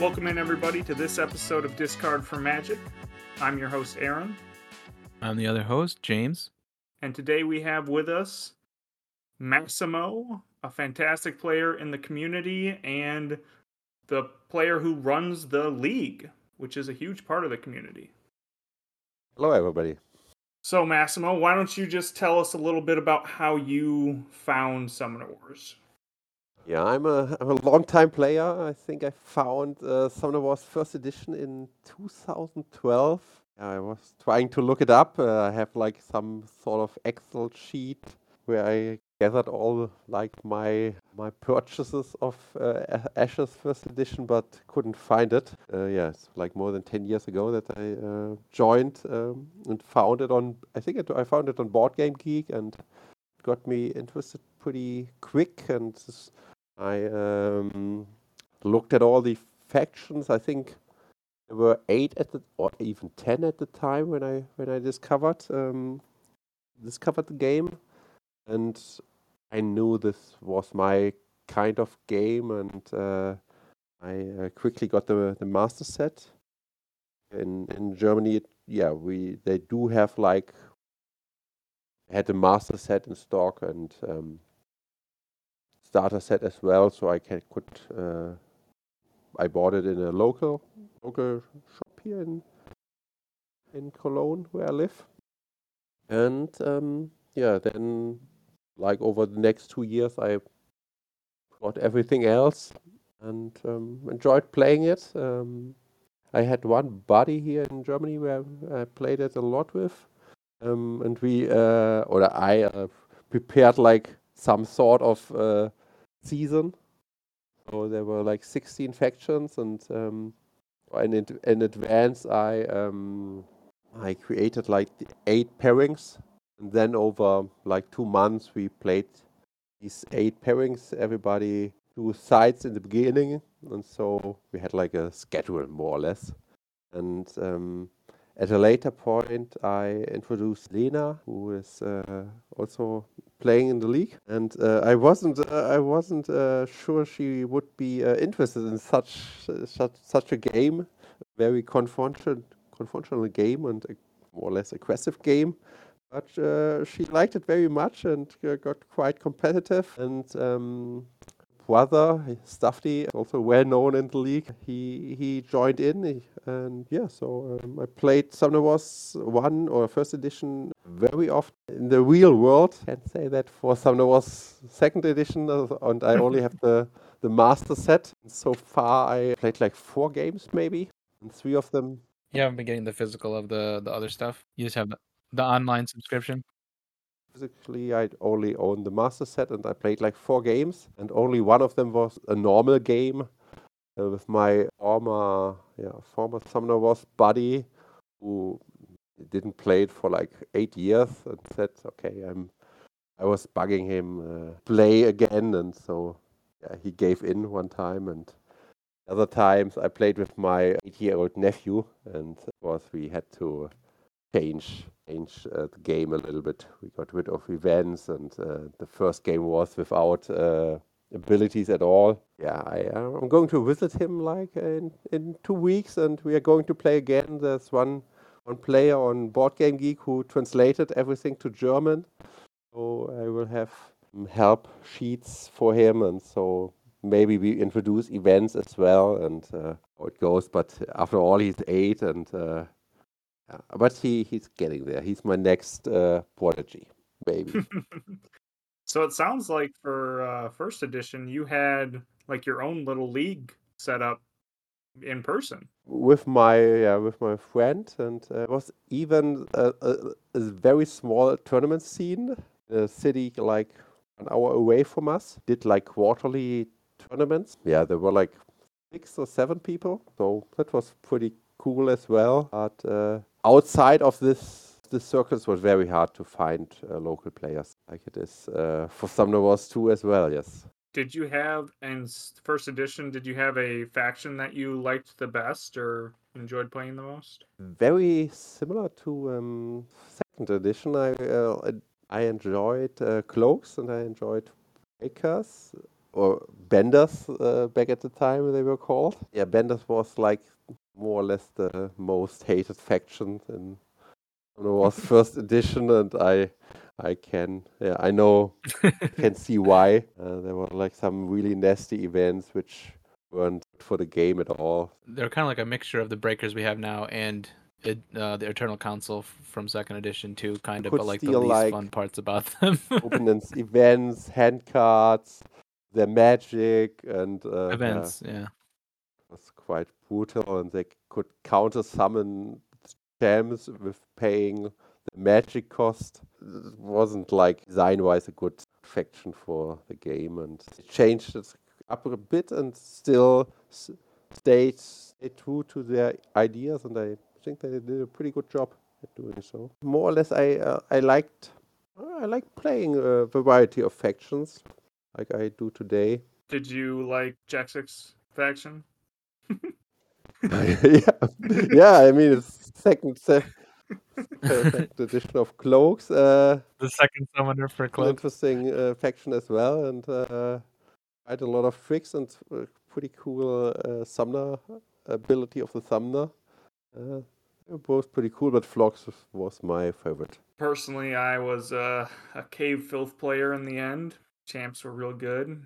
Welcome in, everybody, to this episode of Discard for Magic. I'm your host, Aaron, I'm the other host, James. and today we have with us Massimo, a fantastic player in the community and the player who runs the league, which is a huge part of the community. Hello, everybody. So, Massimo, why don't you just tell us a little bit about how you found Summoner Wars? Yeah, I'm a, I'm a long-time player. I think I found uh, Summoner Wars first edition in 2012. I was trying to look it up. Uh, I have like some sort of Excel sheet where I gathered all like my my purchases of uh, Ashes first edition, but couldn't find it. Uh, yeah, it's like more than 10 years ago that I uh, joined um, and found it on. I think it, I found it on Board Game Geek and got me interested pretty quick and I um, looked at all the factions. I think there were eight at the, or even ten at the time when I when I discovered um, discovered the game, and I knew this was my kind of game, and uh, I uh, quickly got the the master set. In in Germany, it, yeah, we they do have like had the master set in stock and. Um, starter set as well, so I can could uh, I bought it in a local local shop here in in Cologne where I live, and um, yeah, then like over the next two years I got everything else and um, enjoyed playing it. Um, I had one buddy here in Germany where I played it a lot with, um, and we uh, or I uh, prepared like some sort of uh, season. So there were like 16 factions, and um, in, in advance, I um, I created like eight pairings, and then over like two months, we played these eight pairings. Everybody two sides in the beginning, and so we had like a schedule more or less. And um, at a later point, I introduced Lena, who is uh, also playing in the league, and uh, I wasn't uh, I wasn't uh, sure she would be uh, interested in such such such a game, very confrontational confrontational game and a more or less aggressive game. But uh, she liked it very much and uh, got quite competitive. And um, brother Stuffy, also well known in the league, he he joined in, and yeah, so um, I played Summoner Wars one or first edition very often in the real world. Can't say that for Summoner Wars second edition, uh, and I only have the the master set. So far, I played like four games maybe, and three of them You haven't been getting the physical of the the other stuff. You just have the online subscription. Physically, I only own the master set, and I played like four games, and only one of them was a normal game uh, with my former, yeah, former Summoner Wars buddy, who didn't play it for like eight years, and said, "Okay, I'm." I was bugging him uh, play again, and so yeah, he gave in one time, and other times I played with my eight-year-old nephew, and of course we had to change change uh, the game a little bit. We got rid of events, and uh, the first game was without uh, abilities at all. Yeah, I, uh, I'm going to visit him like in, in two weeks, and we are going to play again. There's one one player on Board Game Geek who translated everything to German, so I will have help sheets for him, and so maybe we introduce events as well, and uh, how it goes. But after all, he's eight, and uh, yeah, but he he's getting there. He's my next uh, prodigy, maybe. so it sounds like for uh, first edition, you had like your own little league set up in person. with my yeah, with my friend, and uh, was even a, a, a very small tournament scene. A city like an hour away from us did like quarterly tournaments. Yeah, there were like six or seven people, so that was pretty cool as well. But uh, outside of this, the circles was very hard to find uh, local players, like it is uh, for Summoner Wars 2 as well. Yes. Did you have in first edition? Did you have a faction that you liked the best or enjoyed playing the most? very similar to um, second edition. I uh, I enjoyed uh, cloaks and I enjoyed breakers or benders uh, back at the time they were called. Yeah, benders was like more or less the most hated faction in was first edition, and I I can yeah I know can see why uh, there were like some really nasty events which weren't for the game at all. They're kind of like a mixture of the breakers we have now and it, uh, the Eternal Council from second edition too, kind of, but like the least like, fun parts about them. Opponents, events, hand cards, their magic, and uh, yeah, Events, yeah. it was quite and they could counter summon gems with paying the magic cost. It wasn't like design wise a good faction for the game, and they changed it up a bit and still stayed, stayed true to their ideas, and I think they did a pretty good job at doing so. More or less, I uh, I liked I like playing a variety of factions like I do today. Did you like Jaxix faction? Yeah, yeah. I mean, it's second, se- second edition of Cloaks. Uh, The second summoner for cloaks. Cloak. interesting uh, faction as well, and uh, quite a lot of tricks and uh, pretty cool uh, summoner ability of the summoner. Uh, they were both pretty cool, but Vlox was- was my favorite. Personally, I was uh, a cave filth player in the end. Champs were real good.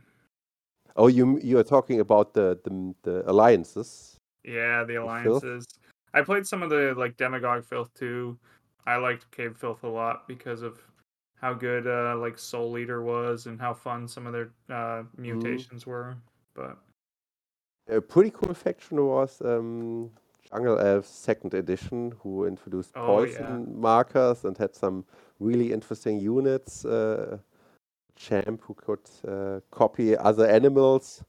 Oh, you you are talking about the the, the alliances? Yeah, the filth? alliances. I played some of the like demagogue filth too. I liked cave filth a lot because of how good uh, like soul Leader was and how fun some of their uh, mutations were. But A pretty cool faction was um, Jungle Elves Second Edition, who introduced Oh, poison yeah. markers and had some really interesting units. Uh, champ who could uh, copy other animals.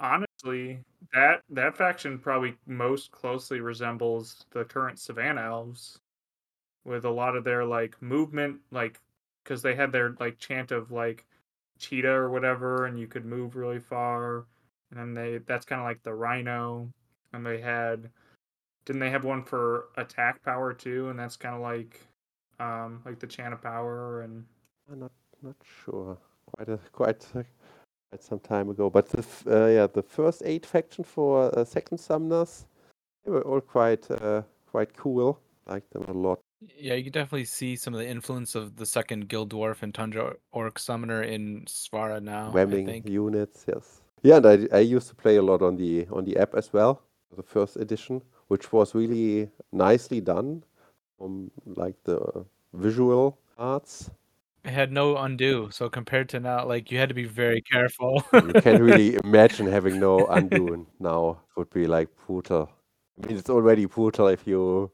honestly, that that faction probably most closely resembles the current Savannah elves, with a lot of their like movement, like because they had their like chant of like cheetah or whatever, and you could move really far, and then they that's kind of like the rhino, and they had didn't they have one for attack power too, and that's kind of like um like the chant of power and I'm not not sure. Quite a quite a, quite some time ago. But the f- uh, yeah, the first eight faction for uh, second summoners, they were all quite uh, quite cool. Liked them a lot. Yeah, you can definitely see some of the influence of the second Guild Dwarf and Tundra Orc Summoner in Svara now. Think. units, yes. Yeah, and I, I used to play a lot on the on the app as well, the first edition, which was really nicely done, from like the visual arts. It had no undo, so compared to now, like you had to be very careful. You can't really imagine having no undo now. It would be like brutal. I mean, it's already brutal if you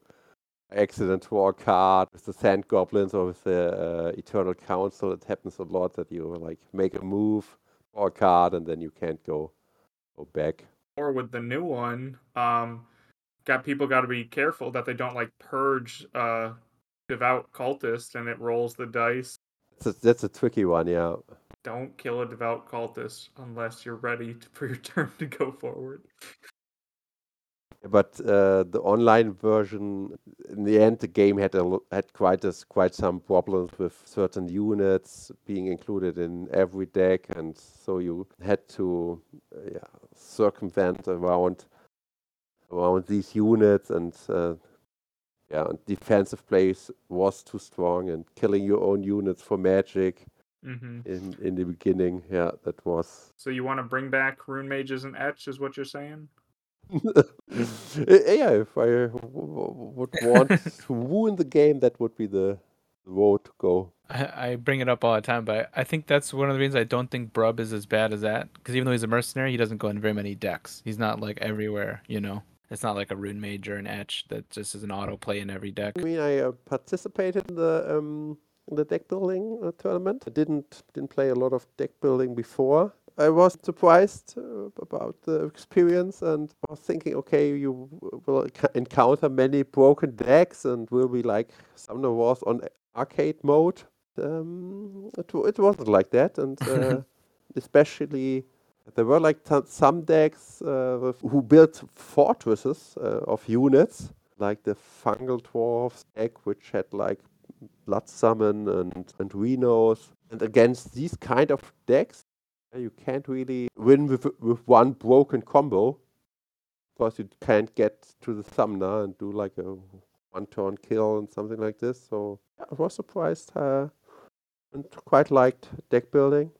accident draw a card with the Sand Goblins or with the uh, Eternal Council. It happens a lot that you like make a move, draw a card, and then you can't go go back. or with the new one, um, got people got to be careful that they don't like purge uh devout cultist and it rolls the dice. That's a, that's a tricky one, yeah. Don't kill a devout cultist unless you're ready to, for your turn to go forward. But uh, the online version, in the end, the game had a had quite a, quite some problems with certain units being included in every deck, and so you had to uh, yeah, circumvent around around these units, and uh, yeah, and defensive plays was too strong, and killing your own units for magic hmm in in the beginning, yeah, that was So you want to bring back rune mages and etch, is what you're saying? Yeah, if I would want to ruin the game, that would be the the road to go. I, I bring it up all the time, but I think that's one of the reasons I don't think Brub is as bad as that. Because even though he's a mercenary, he doesn't go in very many decks. He's not like everywhere, you know. It's not like a rune mage or an etch that just is an auto play in every deck. I mean, I uh, participated in the um, the deck building uh, tournament. I didn't didn't play a lot of deck building before. I was surprised uh, about the experience and was thinking, okay, you will encounter many broken decks and will be like Summoner Wars on arcade mode. Um, it, it wasn't like that, and uh, especially there were like some decks uh, who built fortresses uh, of units, like the Fungal Dwarfs deck, which had like Blood Summon and, and Rhinos. And against these kind of decks, You can't really win with with one broken combo because you can't get to the summoner and do like a one turn kill and something like this. So yeah, I was surprised uh, and quite liked deck building.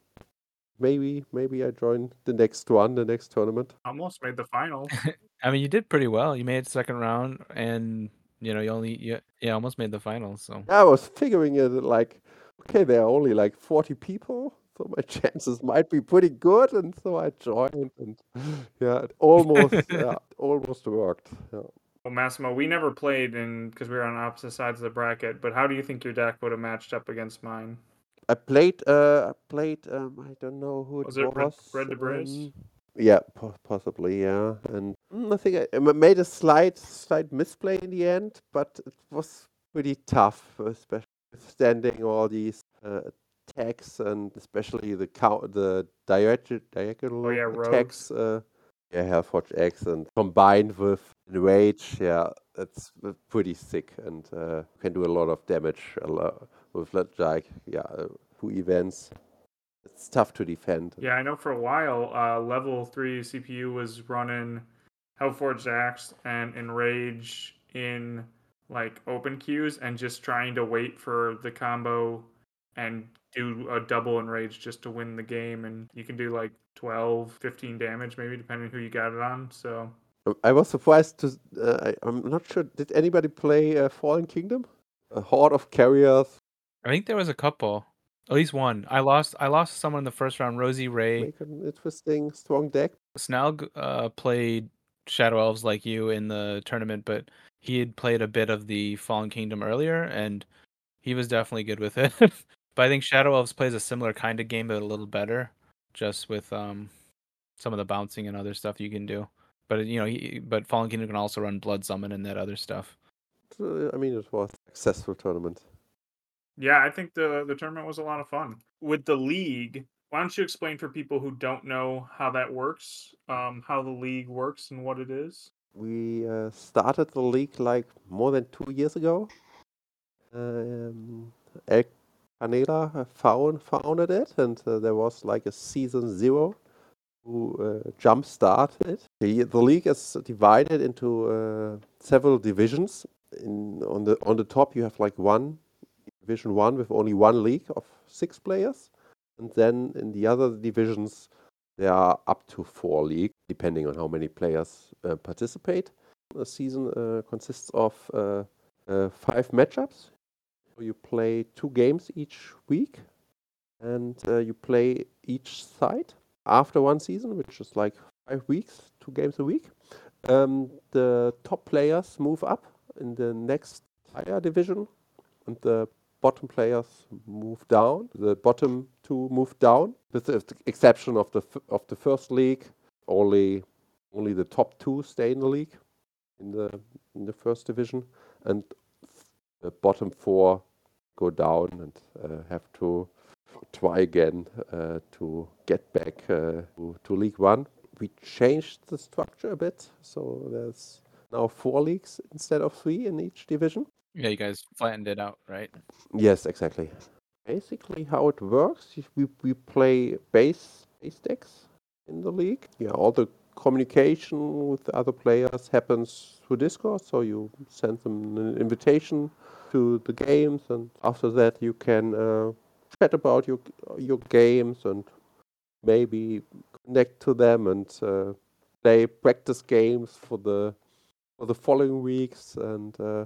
Maybe maybe I join the next one, the next tournament. Almost made the final. I mean, you did pretty well. You made second round, and you know you only you, yeah almost made the final. So I was figuring it like, okay, there are only like forty people, so my chances might be pretty good, and so I joined, and yeah, it almost yeah, almost worked. Yeah. Well, Massimo, we never played in because we were on opposite sides of the bracket. But how do you think your deck would have matched up against mine? I played. Uh, I played. Um, I don't know who Was it it was. Red Debris? um, yeah, po- possibly. Yeah, and mm, I think I, made a slight, slight misplay in the end, but it was pretty tough, especially standing all these uh, attacks and especially the count, the direct, diagonal Oh, yeah, attacks. Uh, yeah, Hellforge Axe and combined with Enrage, yeah, that's uh, pretty sick and uh, can do a lot of damage a lot with like yeah, uh, two events. It's tough to defend. Yeah, I know for a while, uh, level three CPU was running Hellforge Axe and Enrage in like open queues and just trying to wait for the combo and do a double Enrage just to win the game. And you can do like 12, 15 damage maybe, depending who you got it on. So Um, I was surprised to. Uh, I, I'm not sure. Did anybody play uh, Fallen Kingdom? A horde of carriers. I think there was a couple, at least one. I lost I lost someone in the first round. Rosie Ray Make an interesting, strong deck. Snaug uh, played Shadow Elves like you in the tournament, but he had played a bit of the Fallen Kingdom earlier, and he was definitely good with it. but I think Shadow Elves plays a similar kind of game, but a little better, just with um some of the bouncing and other stuff you can do. But you know, he, but Fallen Kingdom can also run Blood Summon and that other stuff. I mean, it was a successful tournament. Yeah, I think the the tournament was a lot of fun. With the league, why don't you explain for people who don't know how that works, um, how the league works and what it is? We uh, started the league like more than two years ago. Um, El Canela found, founded it, and uh, there was like a season zero who uh, jump started. The, the league is divided into uh, several divisions. In, on the on the top, you have like one division one with only one league of six players, and then in the other divisions there are up to four leagues, depending on how many players uh, participate. The season uh, consists of uh, uh, five matchups. You play two games each week, and uh, you play each side after one season, which is like five weeks, two games a week. Um, the top players move up in the next higher division, and the bottom players move down. The bottom two move down, with the exception of the of the first league. Only only the top two stay in the league, in the in the first division, and the bottom four go down and uh, have to try again uh, to get back uh, to, to League One. We changed the structure a bit, so there's now four leagues instead of three in each division. Yeah, you guys flattened it out, right? Yes, exactly. Basically, how it works, we, we play base base decks in the league. Yeah, all the communication with the other players happens through Discord. So you send them an invitation to the games, and after that you can uh, chat about your your games and maybe connect to them and uh, play practice games for the for the following weeks. And uh,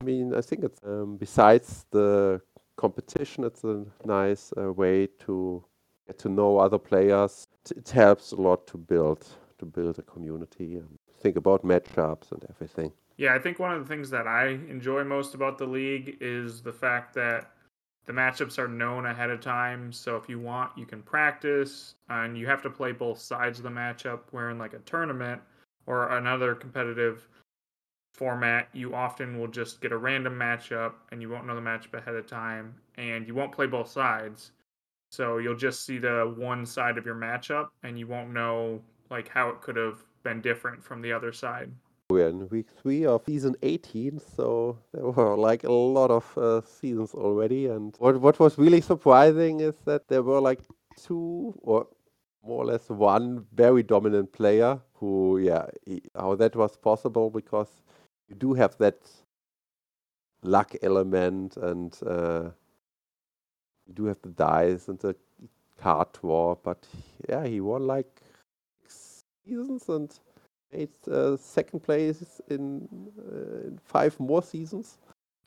I mean, I think it's um, besides the competition, it's a nice uh, way to get to know other players. It, helps a lot to build to build a community and think about matchups and everything. Yeah, I think one of the things that I enjoy most about the league is the fact that the matchups are known ahead of time. So if you want, you can practice, and you have to play both sides of the matchup. Where in like a tournament or another competitive format, you often will just get a random matchup, and you won't know the matchup ahead of time, and you won't play both sides. So you'll just see the one side of your matchup, and you won't know like how it could have been different from the other side. We're in week three of season 18, so there were like a lot of uh, seasons already. And what what was really surprising is that there were like two or more or less one very dominant player who, yeah, he, how that was possible because you do have that luck element and uh, you do have the dice and the card draw, but yeah, he won like six seasons and made uh, second place in, uh, in five more seasons.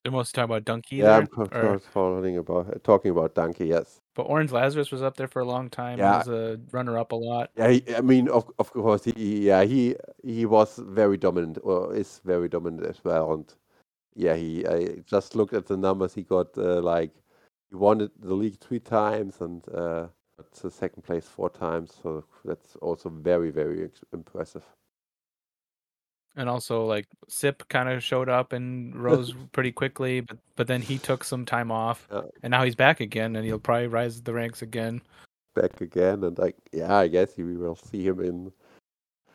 They're mostly talking about Donkey. Yeah, there, I'm or- talking about talking about Donkey. Yes. but Orange Lazarus was up there for a long time. Yeah. He was a runner-up a lot. Yeah, he, I mean, of of course, he yeah he he was very dominant, or is very dominant as well. And yeah, he I just looked at the numbers. He got uh, like he won the league three times and uh, got to second place four times. So that's also very very impressive. And also, like Sip kind of showed up and rose pretty quickly, but but then he took some time off, Yeah. and now he's back again, and he'll probably rise the ranks again. Back again, and like yeah, I guess we will see him in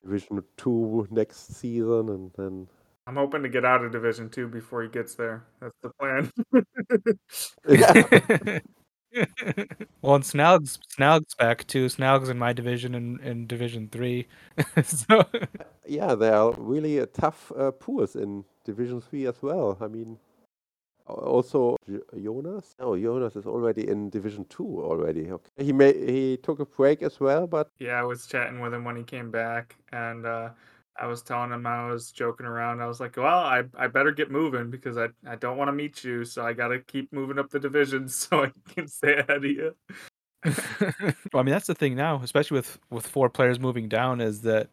Division Two next season, and then I'm hoping to get out of Division Two before he gets there. That's the plan. yeah, well, and Snaug's Snaug's back too. Snaug's in my division in, in Division Three, so yeah, they are really a tough uh, pools in Division Three as well. I mean, also J- Jonas. No, Jonas is already in Division Two already. Okay, he may he took a break as well, but yeah, I was chatting with him when he came back, and uh, I was telling him I was joking around. I was like, "Well, I I better get moving because I I don't want to meet you, so I got to keep moving up the divisions so I can stay ahead of you." well, I mean that's the thing now, especially with with four players moving down, is that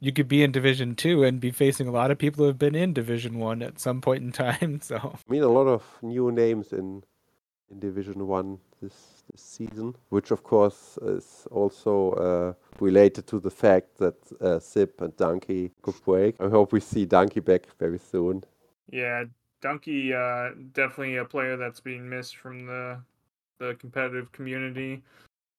you could be in Division Two and be facing a lot of people who have been in Division One at some point in time. So I mean a lot of new names in in Division One this this season, which of course is also uh, related to the fact that uh, Sip and Donkey could break. I hope we see Donkey back very soon. Yeah, Donkey uh, definitely a player that's being missed from the the competitive community.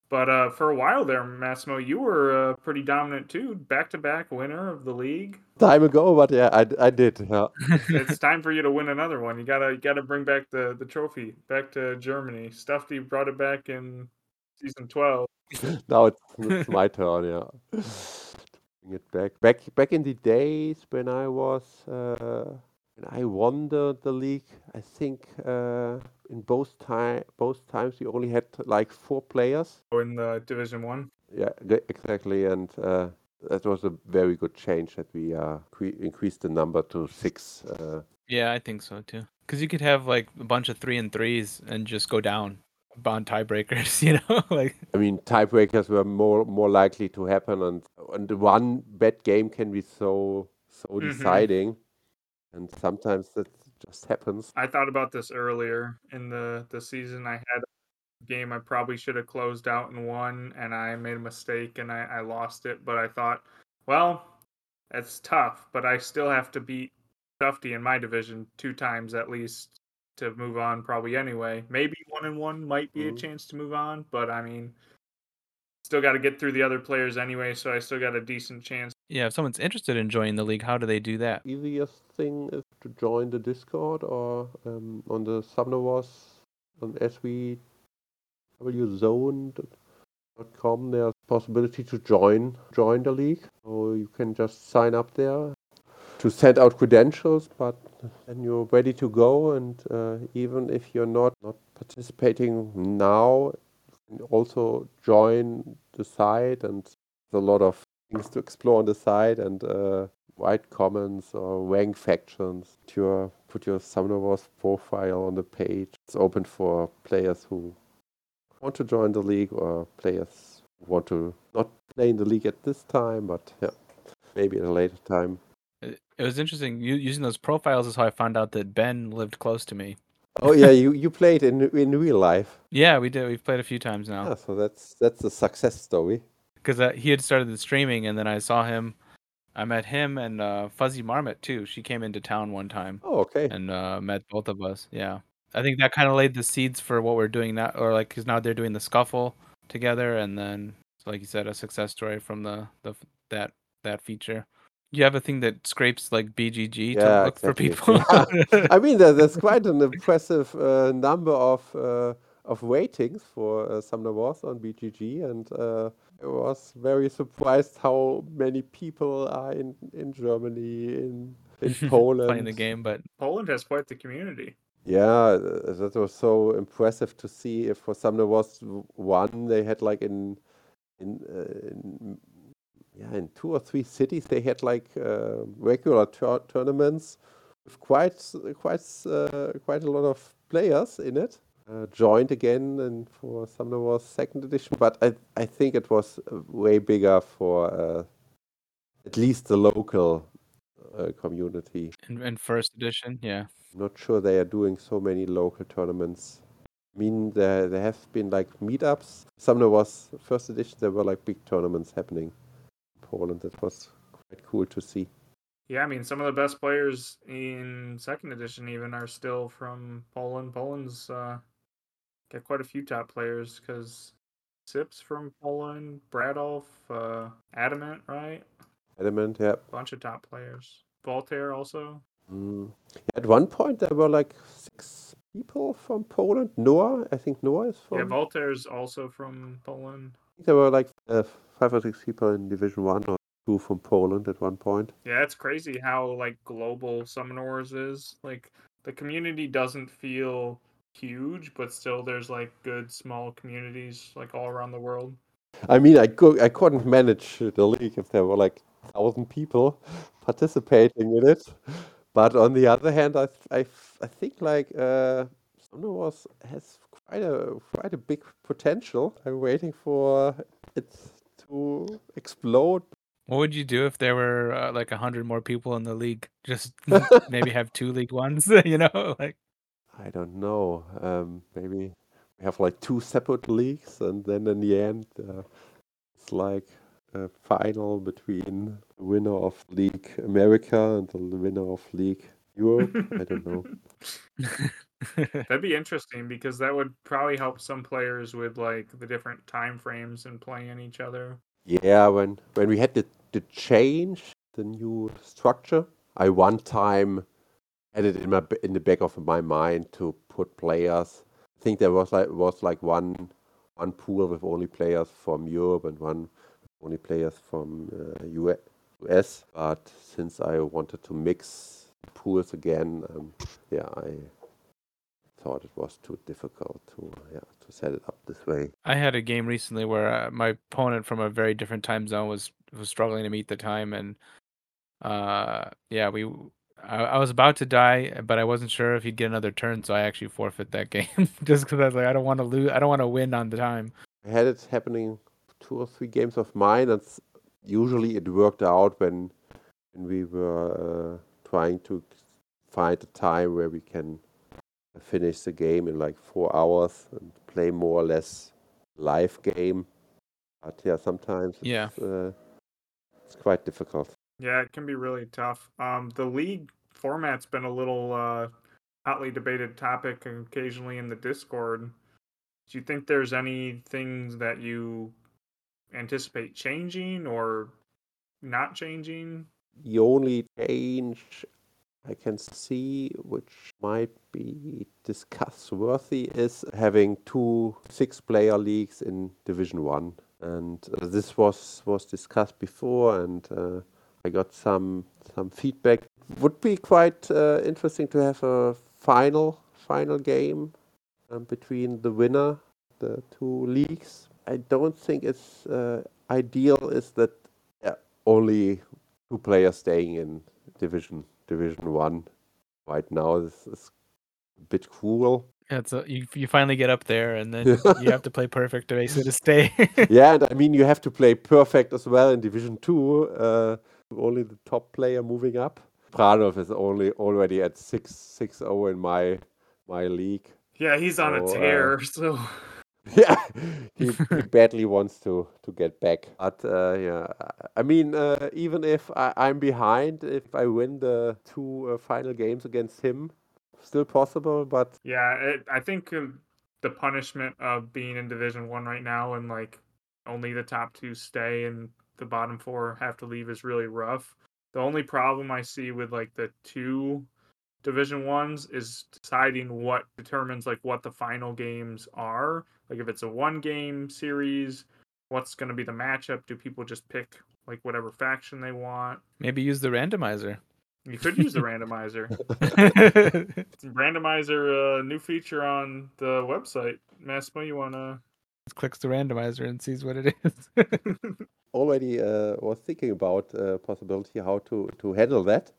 But uh, for a while there, Massimo, you were uh, pretty dominant too, back to back winner of the league. Time ago, but yeah, I, I did. Yeah. it's time for you to win another one. You gotta you gotta bring back the the trophy back to Germany. Stuffy brought it back in season twelve. now it's, it's my turn. Yeah, bring it back. Back back in the days when I was uh, when I won the, the league, I think uh, in both time both times we only had like four players. in the Division One. Yeah, exactly, and uh, that was a very good change that we uh, cre- increased the number to six. Uh, yeah, I think so too. Because you could have like a bunch of three and threes and just go down on tiebreakers. You know, like I mean, tiebreakers were more more likely to happen, and and one bad game can be so so Mhm. deciding, and sometimes that just happens. I thought about this earlier in the the season. I had a game I probably should have closed out and won, and I made a mistake and I, I lost it. But I thought, well, that's tough, but I still have to beat Stuffy in my division two times at least to move on. Probably anyway. Maybe one and one might be Mhm. a chance to move on, but I mean, still got to get through the other players anyway. So I still got a decent chance. yeah, if someone's interested in joining the league, how do they do that? Easiest thing is to join the Discord or um, on the Subnivores on sw-zone.com. There's possibility to join join the league, so you can just sign up there to send out credentials, but then you're ready to go. And uh, even if you're not not participating now, you can also join the site, and there's a lot of things to explore on the site and. Uh, write comments or rank factions. Put your put your Summoners profile on the page. It's open for players who want to join the league or players who want to not play in the league at this time, but yeah, maybe at a later time. It, was interesting. You, using those profiles is how I found out that Ben lived close to me. Oh yeah, you, you played in in real life. Yeah, we did. We've played a few times now. Yeah, so that's that's a success story. because uh, he had started the streaming and then I saw him. I met him and uh, Fuzzy Marmot too. She came into town one time Oh okay. and uh, met both of us. Yeah, I think that kind of laid the seeds for what we're doing now, or like because now they're doing the scuffle together, and then like you said, a success story from the the that that feature. You have a thing that scrapes like BGG to Yeah, look for exactly. people. I mean, there, there's quite an impressive uh, number of uh, of ratings for uh, Summoner Wars on BGG, and uh, I was very surprised how many people are in, in Germany, in, in Poland. playing the game, but Poland has quite the community. Yeah, uh, that was so impressive to see. If for some there was one, they had like in in, uh, in yeah in two or three cities they had like uh, regular tour- tournaments with quite quite uh, quite a lot of players in it. Uh, joined again, and for some there was second edition, but I I think it was uh, way bigger for uh, at least the local uh, community. in, in first edition, yeah. Not sure they are doing so many local tournaments. I mean, there there have been like meetups. Summoner Wars first edition. There were like big tournaments happening in Poland. That was quite cool to see. Yeah, I mean, some of the best players in second edition even are still from Poland. Poland's uh, got quite a few top players because Sip's from Poland, Bradolf, uh, Adamant, right? Adamant, yeah. Bunch of top players. Voltaire also. Mm. At one point, there were like six people from Poland. Noah, I think Noah is from. Yeah, Voltaire's also from Poland. I think there were like uh, five or six people in Division One or two from Poland at one point. Yeah, it's crazy how like global Summoner Wars is. Like the community doesn't feel huge, but still there's like good small communities like all around the world. I mean, I could I couldn't manage the league if there were like thousand people participating in it. But on the other hand, I th- I, f- I think like uh, Summoner Wars has quite a quite a big potential. I'm waiting for it to explode. What would you do if there were uh, like a hundred more people in the league? Just maybe have two league ones, you know? Like I don't know. Um, maybe we have like two separate leagues, and then in the end, uh, it's like a final between the winner of League America and the winner of League Europe. I don't know. That'd be interesting because that would probably help some players with like the different time frames and playing each other. Yeah, when when we had the the change, the new structure, I one time had it in my in the back of my mind to put players. I think there was like was like one one pool with only players from Europe and one only players from uh, US. But since I wanted to mix pools again, um, yeah, I thought it was too difficult to yeah to set it up this way. I had a game recently where uh, my opponent from a very different time zone was was struggling to meet the time, and uh, yeah, we I, I was about to die, but I wasn't sure if he'd get another turn, so I actually forfeit that game just because I was like, I don't want to lose, I don't want to win on the time. I had it happening two or three games of mine, and usually it worked out when when we were uh, trying to find a time where we can finish the game in like four hours and play more or less live game. But yeah, sometimes it's, Yeah. uh, it's quite difficult. Yeah, it can be really tough. Um, the league format's been a little uh, hotly debated topic occasionally in the Discord. Do you think there's any things that you anticipate changing or not changing? The only change I can see, which might be discuss worthy, is having two six-player leagues in Division One, and uh, this was was discussed before, and uh, I got some some feedback. Would be quite uh, interesting to have a final final game um, between the winner, the two leagues. I don't think it's uh, ideal. Is that only two players staying in division division one right now this is a bit cruel Yeah, you you finally get up there, and then you have to play perfect to basically to stay. yeah and i mean you have to play perfect as well in division two uh only the top player moving up. Pranov is only already at 6 6 0 in my my league. Yeah, he's on a So, uh, tear. So. Yeah he, he badly wants to to get back. But uh, yeah i mean uh, even if I, i'm behind if i win the two uh, final games against him still possible but yeah, it, I think uh, the punishment of being in Division One right now and like only the top two stay and the bottom four have to leave is really rough. The only problem I see with like the two Division Ones is deciding what determines like what the final games are. Like if it's a one game series what's going to be the matchup? Do people just pick like whatever faction they want? Maybe use the randomizer. You could use the randomizer. Randomizer, uh, new feature on the website. Massimo, you wanna? Clicks the randomizer and sees what it is. already uh, was thinking about uh, possibility how to to handle that.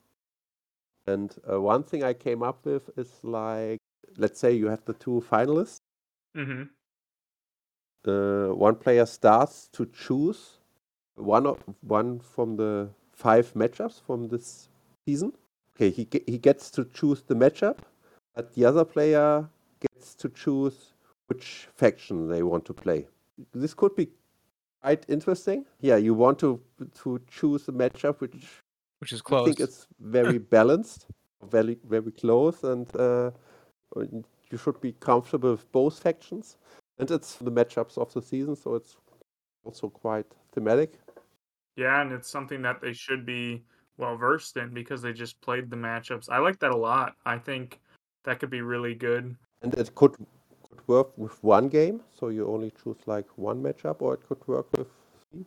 And uh, one thing I came up with is like, let's say you have the two finalists. mm-hmm. Uh, one player starts to choose one of one from the five matchups from this season. Okay, he he gets to choose the matchup, but the other player gets to choose which faction they want to play. This could be quite interesting. Yeah, you want to to choose a matchup which Which is close. I think it's very balanced, very very close, and uh, you should be comfortable with both factions. And it's the matchups of the season, so it's also quite thematic. Yeah, and it's something that they should be well versed in because they just played the matchups. I like that a lot. I think that could be really good. And it could could work with one game, so you only choose like one matchup, or it could work with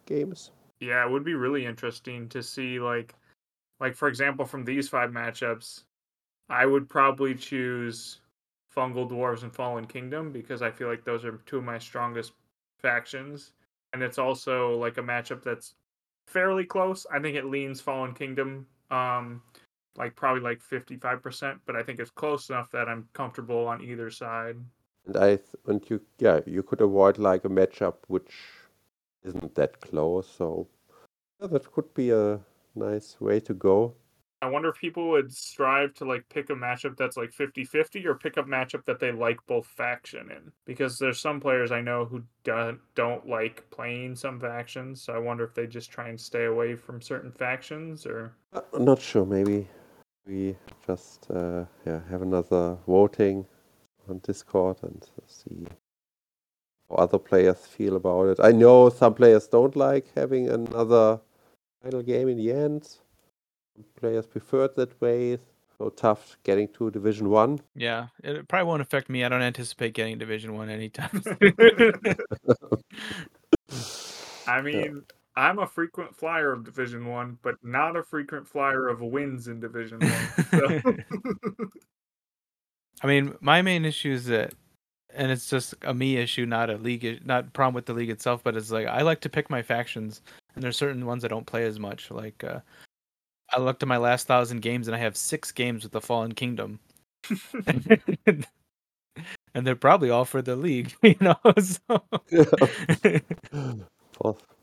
games. Yeah, it would be really interesting to see like like for example from these five matchups, I would probably choose Fungal Dwarves and Fallen Kingdom because I feel like those are two of my strongest factions. And it's also like a matchup that's fairly close. I think it leans Fallen Kingdom um like probably like 55%, but I think it's close enough that I'm comfortable on either side. And I th- and you yeah you could avoid like a matchup which isn't that close. So yeah, that could be a nice way to go. I wonder if people would strive to like pick a matchup that's like 50-50 or pick a matchup that they like both faction in because there's some players I know who don't don't like playing some factions so I wonder if they just try and stay away from certain factions or Uh, I'm not sure. Maybe we just uh, yeah have another voting on Discord and see how other players feel about it. I know some players don't like having another final game in the end. Some players prefer it that way. So tough getting to Division One. yeah, it probably won't affect me. I don't anticipate getting Division One anytime soon. I mean I'm a frequent flyer of Division 1 but not a frequent flyer of wins in Division 1. So. I mean, my main issue is that, and it's just a me issue, not a league, not problem with the league itself, but it's like I like to pick my factions, and there's certain ones I don't play as much. Like, uh, I looked at my last thousand games, and I have six games with the Fallen Kingdom, and they're probably all for the league, you know. So,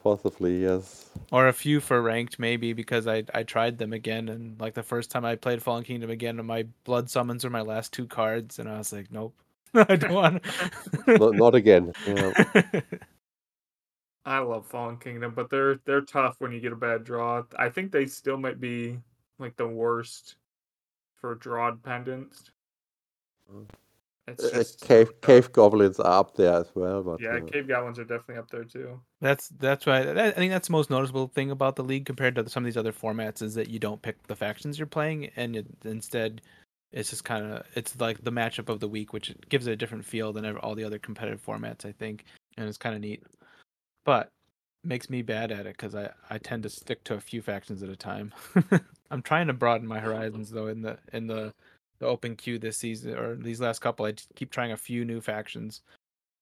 Possibly, yes. or a few for ranked, maybe because I I tried them again, and like the first time I played Fallen Kingdom again, my blood summons are my last two cards, and I was like, nope, I don't want. not, not again. Yeah. I love Fallen Kingdom, but they're they're tough when you get a bad draw. I think they still might be like the worst for draw pendants. It's Uh, just cave cave goblins are up there as well, but yeah, uh, cave goblins are definitely up there too. That's that's why that, I think that's the most noticeable thing about the league compared to some of these other formats is that you don't pick the factions you're playing, and it, instead, it's just kind of it's like the matchup of the week, which gives it a different feel than all the other competitive formats, I think, and it's kind of neat. But makes me bad at it because I I tend to stick to a few factions at a time. I'm trying to broaden my horizons though in the in the the open queue this season or these last couple. I keep trying a few new factions.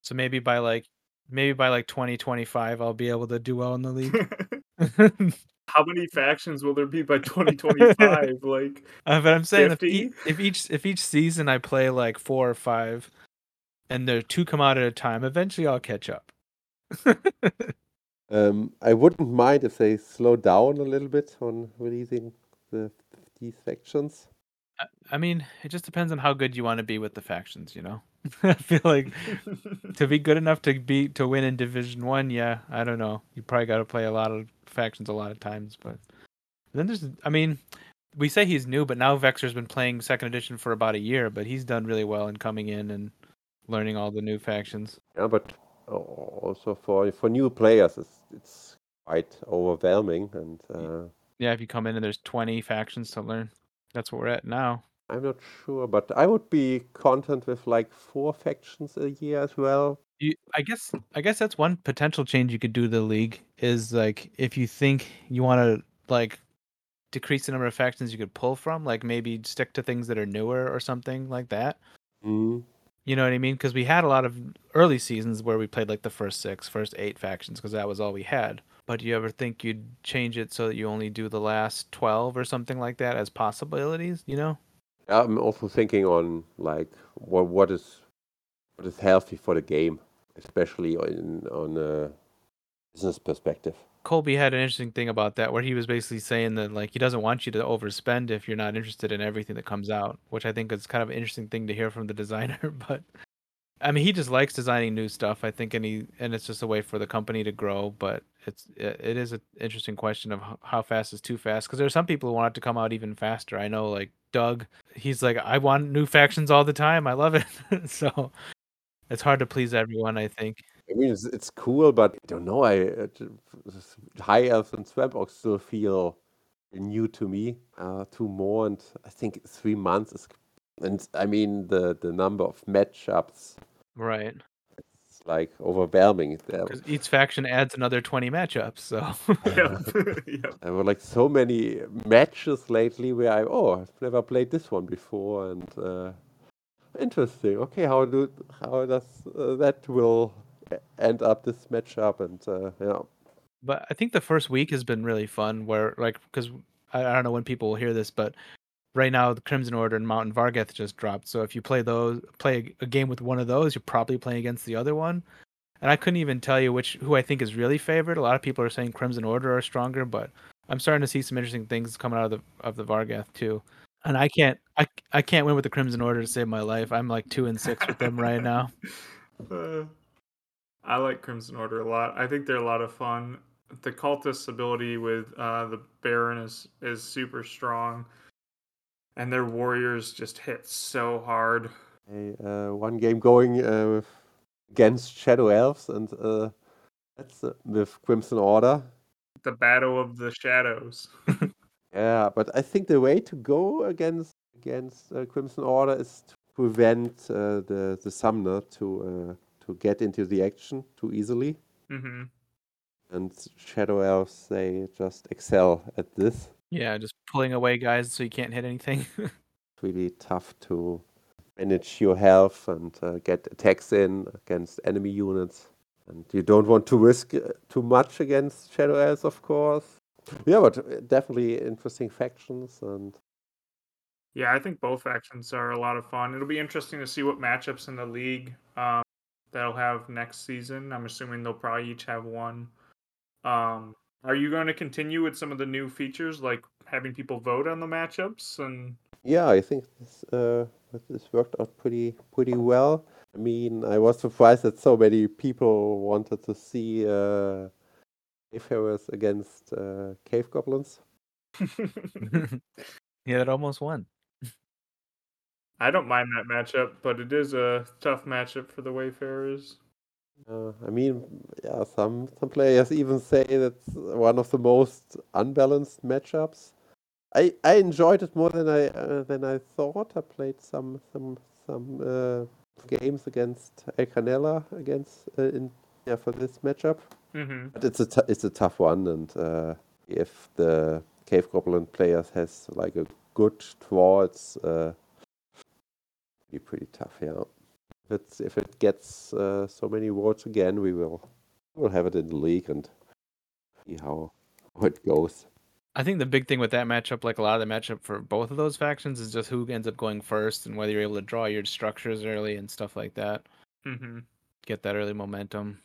So maybe by like maybe by like 2025 I'll be able to do well in the league. How many factions will there be by 2025? like Uh, but I'm saying if, e- 50? if each if each season I play like four or five, and there two come out at a time, eventually I'll catch up. Um, I wouldn't mind if they slow down a little bit on releasing the these factions. I mean, it just depends on how good you want to be with the factions, you know. I feel like to be good enough to be to win in Division One, yeah, I don't know. You probably got to play a lot of factions a lot of times, but then there's, I mean, we say he's new, but now Vexer's been playing Second Edition for about a year, but he's done really well in coming in and learning all the new factions. Yeah, but also for for new players, it's it's quite overwhelming, and uh, Yeah, if you come in and there's 20 factions to learn, that's what we're at now. I'm not sure, but I would be content with like four factions a year as well. You, I guess I guess that's one potential change you could do to the league is like if you think you want to like decrease the number of factions you could pull from, like maybe stick to things that are newer or something like that. Mm. You know what I mean? Because we had a lot of early seasons where we played like the first six, first eight factions because that was all we had. But do you ever think you'd change it so that you only do the last twelve or something like that as possibilities? You know? I'm also thinking on like what what is what is healthy for the game, especially in on a business perspective. Colby had an interesting thing about that where he was basically saying that like he doesn't want you to overspend if you're not interested in everything that comes out, which I think is kind of an interesting thing to hear from the designer. But I mean, he just likes designing new stuff. I think, and he and it's just a way for the company to grow. But it's it, it is an interesting question of how fast is too fast because there are some people who want it to come out even faster. I know, like Doug, he's like, I want new factions all the time. I love it. so it's hard to please everyone. I think. I mean, it's, it's cool, but I don't know. I uh, High Elf and Swamp Orc still feel new to me. Uh, two more, and I think three months is. And I mean, the the number of matchups. Right. It's like overwhelming. Because each faction adds another twenty matchups. So. yep. yep. There were like so many matches lately where I oh I've never played this one before and. Uh, interesting. Okay, how do how does uh, that will end up this matchup and uh, yeah. But I think the first week has been really fun. Where like because I, I don't know when people will hear this, but right now the Crimson Order and Mountain Vargath just dropped. So if you play those, play a game with one of those, you're probably playing against the other one. And I couldn't even tell you which who I think is really favored. A lot of people are saying Crimson Order are stronger, but I'm starting to see some interesting things coming out of the of the Vargath too. And I can't I I can't win with the Crimson Order to save my life. I'm like two and six with them right now. Uh, I like Crimson Order a lot. I think they're a lot of fun. The cultist ability with uh, the Baron is is super strong, and their warriors just hit so hard. A, uh, one game going uh, against Shadow Elves, and uh, that's uh, with Crimson Order. The Battle of the Shadows. yeah, but I think the way to go against against uh, Crimson Order is to prevent the the summoner to to get into the action too easily. Mm-hmm. And Shadow Elves, they just excel at this. Yeah, just pulling away guys so you can't hit anything. it's really tough to manage your health and uh, get attacks in against enemy units. And you don't want to risk uh, too much against Shadow Elves, of course. Yeah, but uh, definitely interesting factions and yeah, I think both factions are a lot of fun. It'll be interesting to see what matchups in the league um, they'll have next season. I'm assuming they'll probably each have one. Um, are you going to continue with some of the new features, like having people vote on the matchups and? Yeah, I think this uh, this worked out pretty pretty well. I mean, I was surprised that so many people wanted to see uh, Wayfarers against uh, Cave Goblins. yeah, it almost won. I don't mind that matchup, but it is a tough matchup for the Wayfarers. Uh, I mean, yeah, some some players even say that's one of the most unbalanced matchups. I, I enjoyed it more than I uh, than I thought. I played some some some uh, games against El Canela against uh, in yeah for this matchup. Mm-hmm. But it's a t- it's a tough one, and uh, if the Cave Goblin players has like a good draw, it's uh, be pretty tough. Yeah, if it's if it gets uh, so many votes again, we will we'll have it in the league and see how how it goes. I think the big thing with that matchup, like a lot of the matchup for both of those factions, is just who ends up going first and whether you're able to draw your structures early and stuff like that. Mm-hmm. Get that early momentum,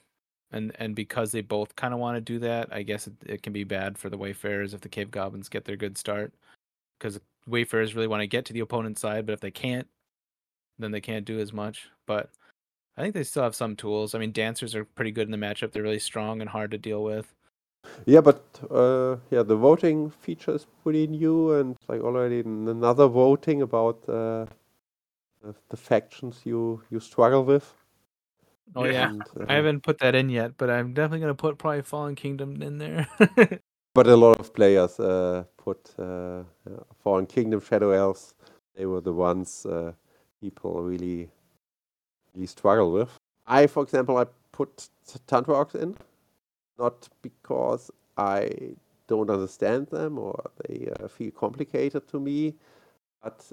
and and because they both kind of want to do that, I guess it, it can be bad for the Wayfarers if the Cave Goblins get their good start, because Wayfarers really want to get to the opponent's side, but if they can't, then they can't do as much. But I think they still have some tools. I mean, dancers are pretty good in the matchup. They're really strong and hard to deal with. Yeah, but uh, yeah, the voting feature is pretty new, and like already another voting about uh, the factions you you struggle with. Oh yeah, and, uh, I haven't put that in yet, but I'm definitely gonna put probably Fallen Kingdom in there. but a lot of players uh, put uh, Fallen Kingdom, Shadow Elves, they were the ones uh, people really really struggle with. I, for example, I put Orcs in, not because I don't understand them or they uh, feel complicated to me, but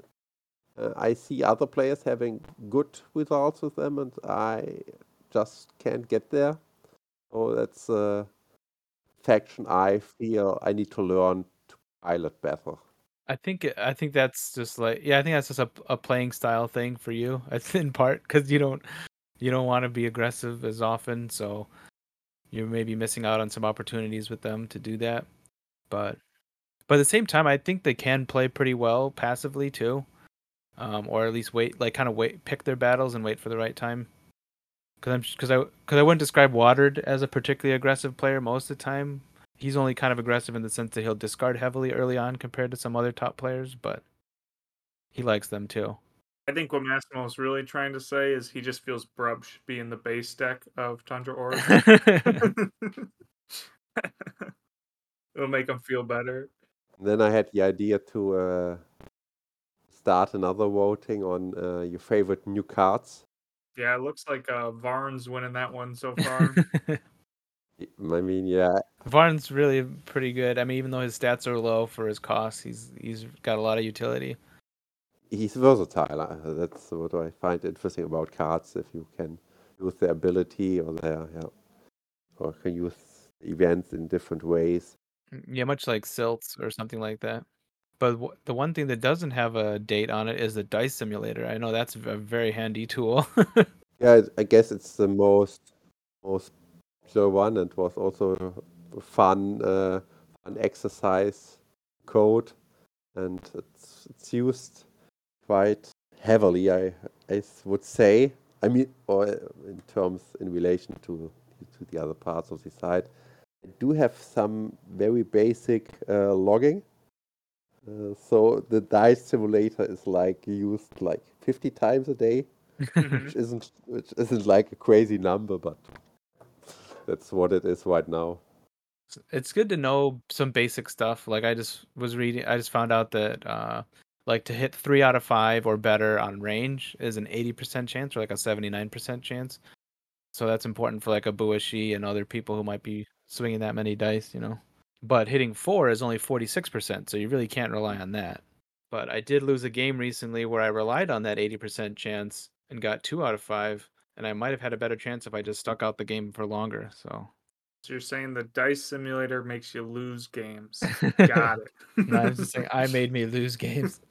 uh, I see other players having good results with them, and I just can't get there. So that's a faction I feel I need to learn to pilot better. I think I think that's just like yeah, I think that's just a, a playing style thing for you. It's in part because you don't you don't want to be aggressive as often, so you're maybe missing out on some opportunities with them to do that. But but at the same time, I think they can play pretty well passively too, um, or at least wait like kind of wait pick their battles and wait for the right time. Because I'm because I because I wouldn't describe Watered as a particularly aggressive player most of the time, he's only kind of aggressive in the sense that he'll discard heavily early on compared to some other top players, but he likes them too. I think what Massimo is really trying to say is he just feels Brub should be in the base deck of Tundra Orc. It'll make him feel better. Then I had the idea to uh, start another voting on uh, your favorite new cards. Yeah, it looks like uh, Varn's winning that one so far. I mean, yeah. Varn's really pretty good. I mean, even though his stats are low for his costs, he's he's got a lot of utility. He's versatile. Uh, that's what I find interesting about cards. If you can use their ability or their yeah, or can use events in different ways. Mm, yeah, much like Silts or something like that. But w- the one thing that doesn't have a date on it is the dice simulator. I know that's a very handy tool. yeah, I guess it's the most most one and was also a fun uh, fun exercise code, and it's it's used quite heavily. I I would say. I mean, or in terms in relation to to the other parts of the site. I do have some very basic uh, logging. Uh, so the dice simulator is like used like 50 times a day, which isn't which isn't like a crazy number, but that's what it is right now. it's good to know some basic stuff. Like I just was reading, I just found out that uh, like to hit three out of five or better on range is an 80% chance or like a 79% chance. So that's important for like a Buishi and other people who might be swinging that many dice, you know. But hitting four is only 46%, so you really can't rely on that. But I did lose a game recently where I relied on that 80% chance and got two out of five, and I might have had a better chance if I just stuck out the game for longer. So So you're saying the dice simulator makes you lose games. Got it. no, I was just saying I made me lose games.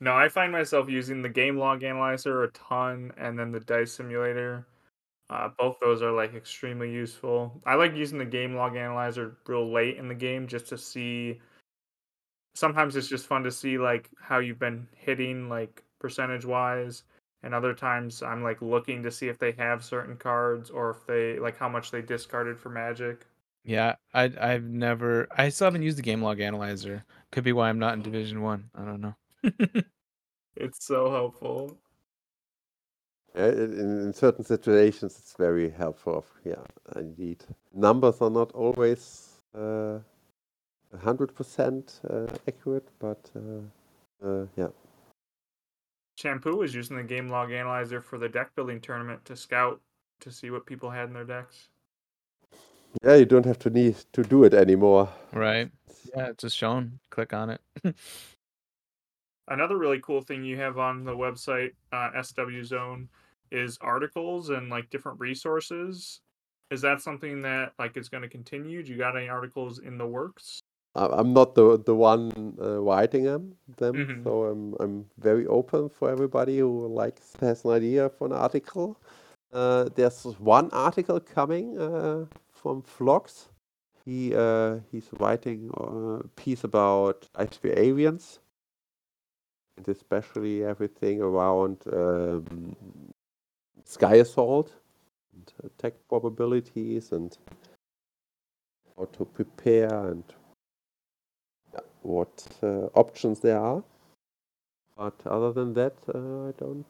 no, I find myself using the game log analyzer a ton and then the dice simulator. Uh, both those are like extremely useful. I like using the game log analyzer real late in the game just to see. Sometimes it's just fun to see like how you've been hitting like percentage wise, and other times I'm like looking to see if they have certain cards or if they like how much they discarded for magic. Yeah, I I've never I still haven't used the game log analyzer. Could be why I'm not in Division One. I. don't know. It's so helpful. Yeah, in, in certain situations, it's very helpful. Yeah, indeed. Numbers are not always uh, 100% uh, accurate, but uh, uh, yeah. Shampoo was using the game log analyzer for the deck building tournament to scout to see what people had in their decks. Yeah, you don't have to need to do it anymore. Right. Yeah, it's just shown. Click on it. Another really cool thing you have on the website, uh, SW Zone, is articles and like different resources. Is that something that like is going to continue? Do you got any articles in the works? I'm not the the one uh, writing them, them Mhm. so I'm I'm very open for everybody who likes has an idea for an article. Uh, there's one article coming uh, from Vlox. He uh, he's writing a piece about ITV aliens, and especially everything around um, sky assault and attack probabilities and how to prepare and what uh, options there are. But other than that, uh, I don't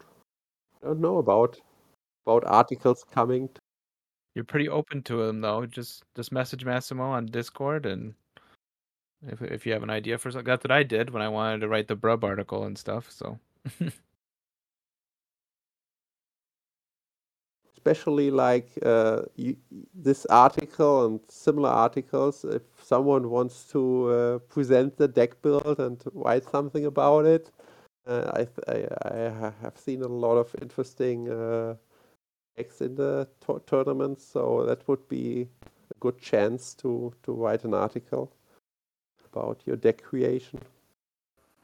don't know about about articles coming. t- You're pretty open to them though. Just just message Massimo on Discord and If if you have an idea for something, that's what I did when I wanted to write the Brub article and stuff. So especially like uh, you, this article and similar articles, if someone wants to uh, present the deck build and write something about it, uh, I, th- I, I have seen a lot of interesting uh, decks in the to- tournament, so that would be a good chance to, to write an article about your deck creation.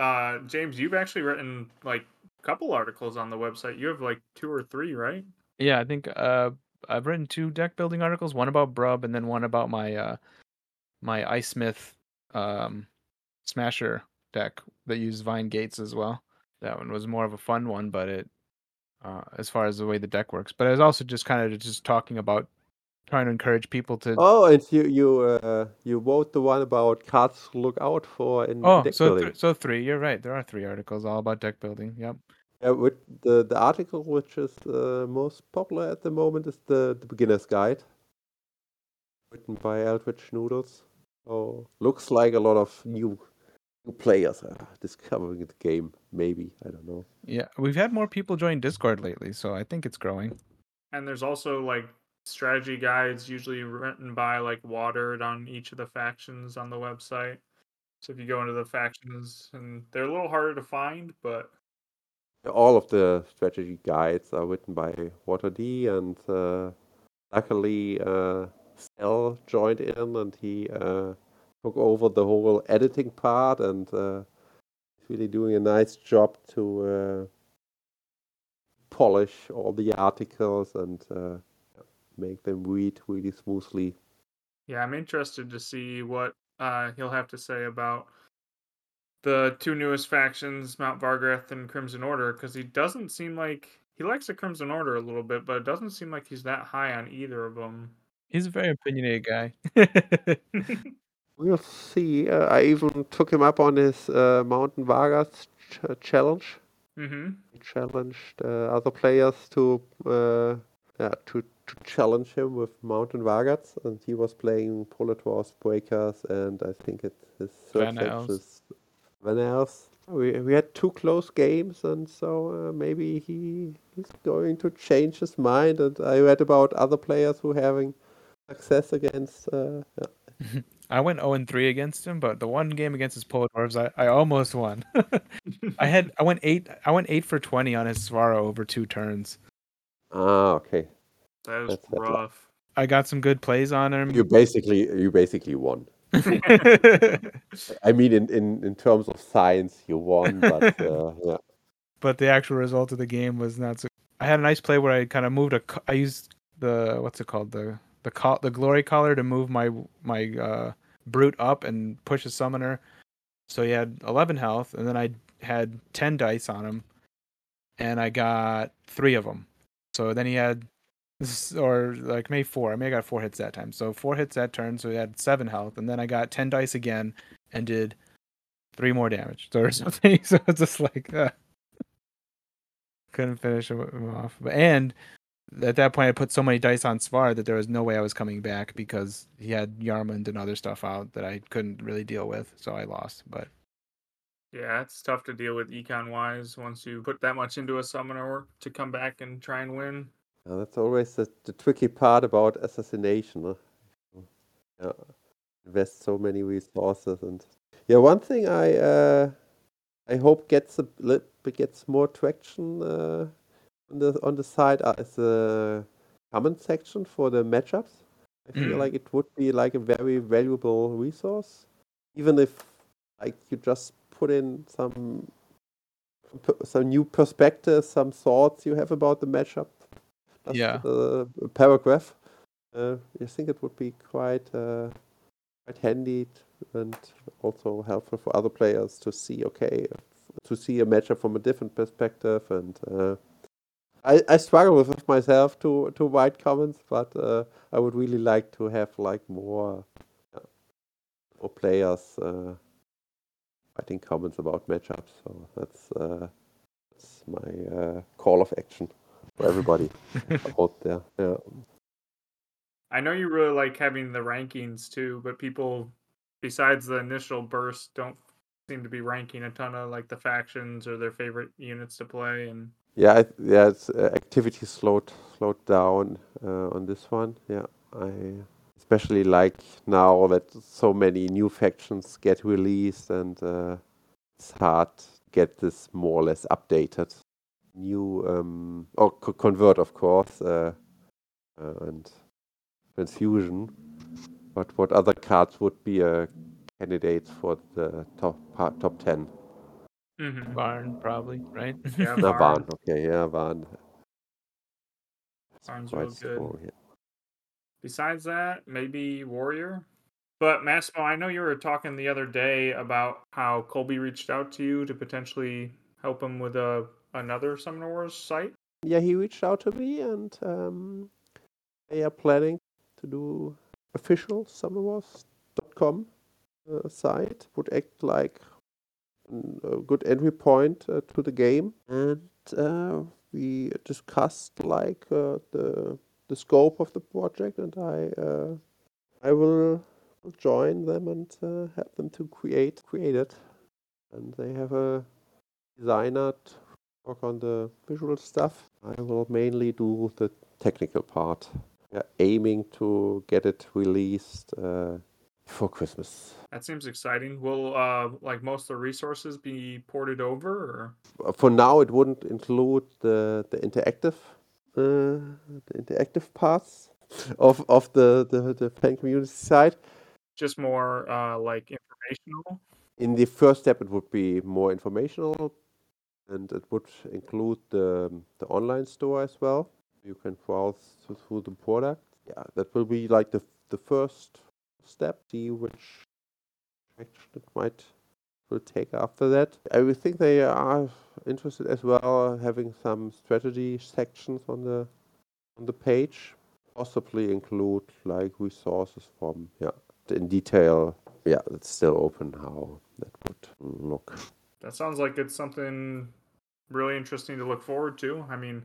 Uh, James, you've actually written like a couple articles on the website. You have like two or three, right? yeah, I think uh, I've written two deck building articles. One about Brub, and then one about my uh, my Ice Smith um, Smasher deck that used Vine Gates as well. That one was more of a fun one, but it uh, as far as the way the deck works. But I was also just kind of just talking about trying to encourage people to. Oh, and you you uh, you wrote the one about cards to look out for in Oh, deck so building. th- so three. You're right. There are three articles all about deck building. Yep. Yeah, with the the article which is uh, most popular at the moment is the the beginner's guide, written by Eldritch Noodles. So looks like a lot of new new players are discovering the game. Maybe I don't know. Yeah, we've had more people join Discord lately, so I think it's growing. And there's also like strategy guides, usually written by like Watered on each of the factions on the website. So if you go into the factions, and they're a little harder to find, but All of the strategy guides are written by Water D, and uh, luckily uh, Sel joined in, and he uh, took over the whole editing part, and uh, really doing a nice job to uh, polish all the articles and uh, make them read really smoothly. yeah, I'm interested to see what uh, he'll have to say about the two newest factions, Mount Vargath and Crimson Order, because he doesn't seem like he likes the Crimson Order a little bit, but it doesn't seem like he's that high on either of them. He's a very opinionated guy. We'll see. Uh, I even took him up on his uh, Mountain Vargath ch- challenge. mm-hmm. He challenged uh, other players to uh, yeah, to to challenge him with Mountain Vargath, and he was playing Proletors, Breakers, and I think it his third Van is Van Els. We we had two close games, and so uh, maybe he he's going to change his mind. And I read about other players who having success against. Uh, yeah. I went 0 and 3 against him, but the one game against his Polar Dwarves, I, I almost won. I had I went eight I went eight for twenty on his Svara over two turns. Ah, okay. That was That's- that's a lot. rough. I got some good plays on him. You basically you basically won. I mean, in, in, in terms of science, you won, but uh, yeah. but the actual result of the game was not so. I had a nice play where I kind of moved a. I used the what's it called the the col- the glory collar to move my my uh, brute up and push a summoner. So he had 11 health, and then I had 10 dice on him, and I got three of them. So then he had, or like maybe four. I may have got four hits that time. So four hits that turn, so he had seven health, and then I got 10 dice again and did three more damage. So or something. So it's just like. Uh, couldn't finish him off. But and at that point, I put so many dice on Svar that there was no way I was coming back because he had Yarmund and other stuff out that I couldn't really deal with. So I lost. But Yeah, it's tough to deal with econ wise once you put that much into a summoner to come back and try and win. Uh, that's always the, the tricky part about assassination. Huh? Yeah. Invest so many resources and yeah. One thing I uh, I hope gets a little bit gets more traction uh, on the on the side is a comment section for the matchups. I feel Mm. like it would be like a very valuable resource, even if like you just put in some some new perspectives, some thoughts you have about the matchup. Just Yeah. uh, a paragraph. Uh, I think it would be quite uh, quite handy and also helpful for other players to see. Okay, to see a matchup from a different perspective and. Uh, I, I struggle with it myself to to write comments, but uh, I would really like to have like more uh, more players uh, writing comments about matchups. So that's uh, that's my uh, call of action for everybody out there. Yeah. I know you really like having the rankings too, but people besides the initial burst, don't seem to be ranking a ton of like the factions or their favorite units to play. And Yeah, yeah, it's, uh, activity slowed slowed down uh, on this one. Yeah, I especially like now that so many new factions get released and uh, it's hard to get this more or less updated. New um, or co- convert, of course, uh, uh, and transfusion. But what other cards would be a candidate for the top top ten? Mhm. Barn, probably, right? yeah, No, Varn. Barn. Okay, yeah, Barn. Barn's Quite real good. strong, yeah. Besides that, maybe Warrior. But Massimo, I know you were talking the other day about how Colby reached out to you to potentially help him with a another Summoner Wars site. yeah, he reached out to me and um, they are planning to do official summonerwars.com uh, site. Would act like an- a good entry point uh, to the game. And uh, we discussed like uh, the the scope of the project, and I I will join them and help them to create create it. And they have a designer to work on the visual stuff. I will mainly do the technical part. We are aiming to get it released uh, before Christmas. That seems exciting. Will uh like most of the resources be ported over or Uh, For now, it wouldn't include the the interactive uh, the interactive parts of of the the, the fan community side. just more uh like informational? In the first step, it would be more informational, and it would include the the online store as well. You can browse through the product. Yeah, that will be like the the first step. See which direction it might will take after that. I would think they are interested as well, having some strategy sections on the on the page. Possibly include like resources from yeah in detail. Yeah, it's still open how that would look. That sounds like it's something really interesting to look forward to. I mean,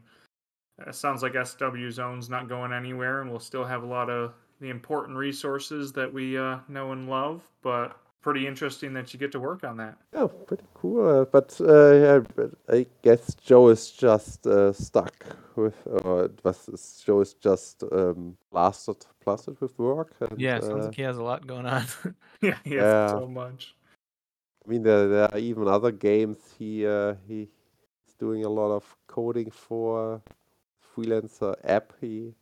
it sounds like SW Zone's not going anywhere, and we'll still have a lot of the important resources that we uh, know and love. But pretty interesting that you get to work on that. Yeah, pretty cool. Uh, but uh, yeah, but I guess Joe is just uh, stuck with, or it was Joe is just um, blasted, blasted with work. And, yeah, sounds uh, like he has a lot going on. yeah, yeah, Yeah. so much. I mean, there, there are even other games he uh, he he's doing a lot of coding for. Freelancer app he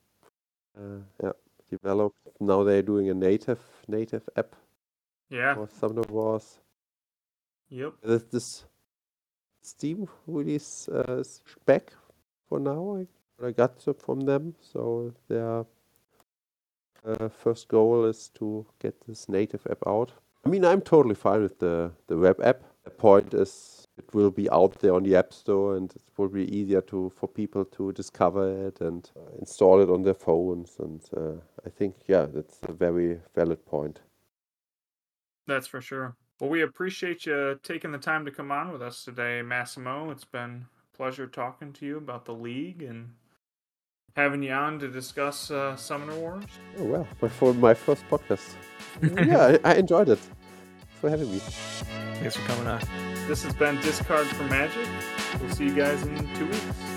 uh, yeah developed. Now they're doing a native native app Yeah. for Summoner Wars. Yep. This, this Steam release uh, is back for now. I, I got it from them, so their uh, first goal is to get this native app out. I mean, I'm totally fine with the, the web app. The point is, it will be out there on the App Store, and it will be easier to for people to discover it and uh, install it on their phones. And uh, I think, yeah, that's a very valid point. That's for sure. Well, we appreciate you taking the time to come on with us today, Massimo. It's been a pleasure talking to you about the league and having you on to discuss uh, Summoner Wars. Oh well, my for my first podcast. yeah, I, I enjoyed it. Thanks for having me. Thanks for coming on. This has been Discard for Magic. We'll see you guys in two weeks.